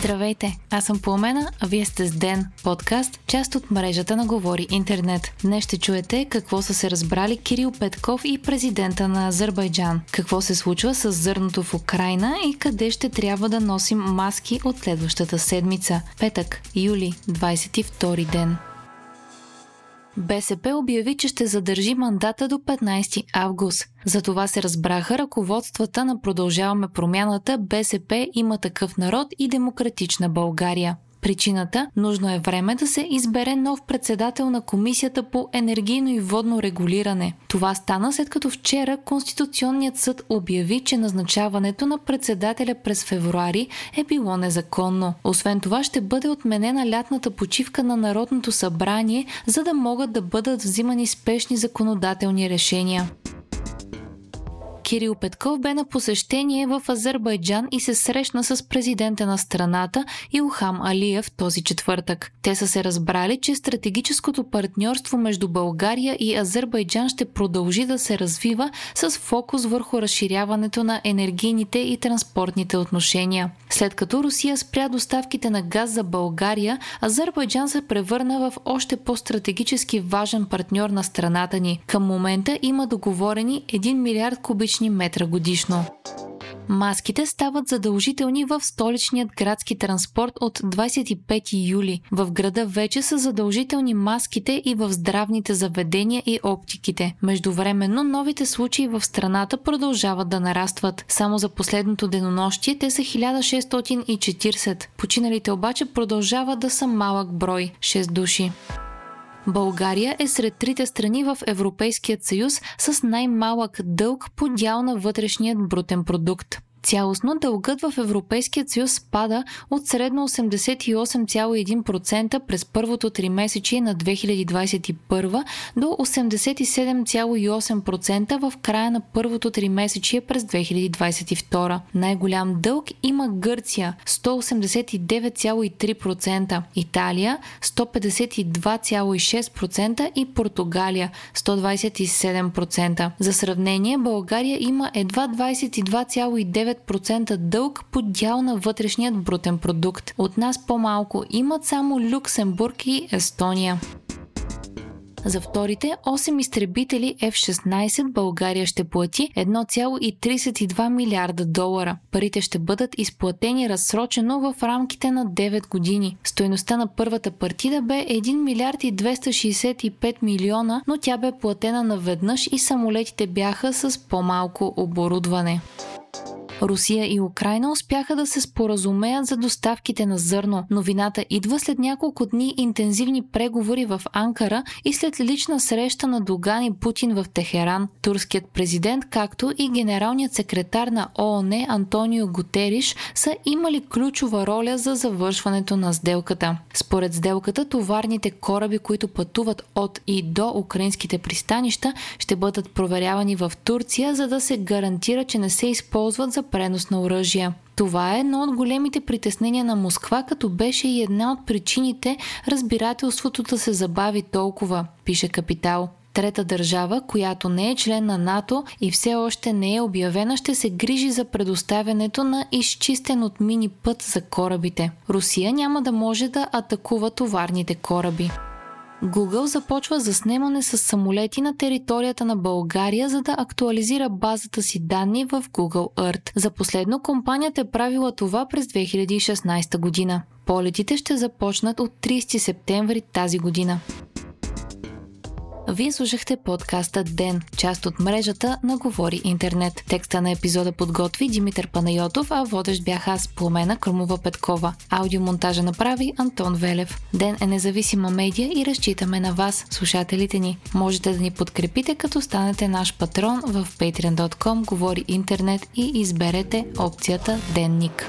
Здравейте, аз съм Пламена, а вие сте с Ден, подкаст, част от мрежата на Говори Интернет. Днес ще чуете какво са се разбрали Кирил Петков и президента на Азербайджан, какво се случва с зърното в Украина и къде ще трябва да носим маски от следващата седмица. Петък, юли, 22 ден. БСП обяви, че ще задържи мандата до 15 август. За това се разбраха ръководствата на Продължаваме промяната, БСП има такъв народ и Демократична България. Причината – нужно е време да се избере нов председател на Комисията по енергийно и водно регулиране. Това стана след като вчера Конституционният съд обяви, че назначаването на председателя през февруари е било незаконно. Освен това ще бъде отменена лятната почивка на Народното събрание, за да могат да бъдат взимани спешни законодателни решения. Кирил Петков бе на посещение в Азербайджан и се срещна с президента на страната Илхам Алиев този четвъртък. Те са се разбрали, че стратегическото партньорство между България и Азербайджан ще продължи да се развива с фокус върху разширяването на енергийните и транспортните отношения. След като Русия спря доставките на газ за България, Азербайджан се превърна в още по-стратегически важен партньор на страната ни. Към момента има договорени 1 милиард кубични кубични метра годишно. Маските стават задължителни в столичният градски транспорт от 25 юли. В града вече са задължителни маските и в здравните заведения и оптиките. Междувременно новите случаи в страната продължават да нарастват. Само за последното денонощие те са 1640. Починалите обаче продължават да са малък брой – 6 души. България е сред трите страни в Европейският съюз с най-малък дълг по дял на вътрешният брутен продукт. Цялостно дългът в Европейския съюз спада от средно 88,1% през първото три месече на 2021 до 87,8% в края на първото три месече през 2022. Най-голям дълг има Гърция 189,3%, Италия 152,6% и Португалия 127%. За сравнение, България има едва 22,9% 9% дълг по дял на вътрешният брутен продукт. От нас по-малко имат само Люксембург и Естония. За вторите 8 изтребители F-16 България ще плати 1,32 милиарда долара. Парите ще бъдат изплатени разсрочено в рамките на 9 години. Стоеността на първата партида бе 1 милиард и 265 милиона, но тя бе платена наведнъж и самолетите бяха с по-малко оборудване. Русия и Украина успяха да се споразумеят за доставките на зърно. Новината идва след няколко дни интензивни преговори в Анкара и след лична среща на Доган и Путин в Техеран. Турският президент, както и генералният секретар на ООН Антонио Гутериш са имали ключова роля за завършването на сделката. Според сделката, товарните кораби, които пътуват от и до украинските пристанища, ще бъдат проверявани в Турция, за да се гарантира, че не се използват за пренос на оръжия. Това е едно от големите притеснения на Москва, като беше и една от причините разбирателството да се забави толкова, пише Капитал. Трета държава, която не е член на НАТО и все още не е обявена, ще се грижи за предоставянето на изчистен от мини път за корабите. Русия няма да може да атакува товарните кораби. Google започва заснемане с самолети на територията на България, за да актуализира базата си данни в Google Earth. За последно компанията е правила това през 2016 година. Полетите ще започнат от 30 септември тази година. Вие слушахте подкаста Ден, част от мрежата на Говори Интернет. Текста на епизода подготви Димитър Панайотов, а водещ бях аз, Пламена Крумова Петкова. Аудиомонтажа направи Антон Велев. Ден е независима медия и разчитаме на вас, слушателите ни. Можете да ни подкрепите, като станете наш патрон в patreon.com Говори Интернет и изберете опцията Денник.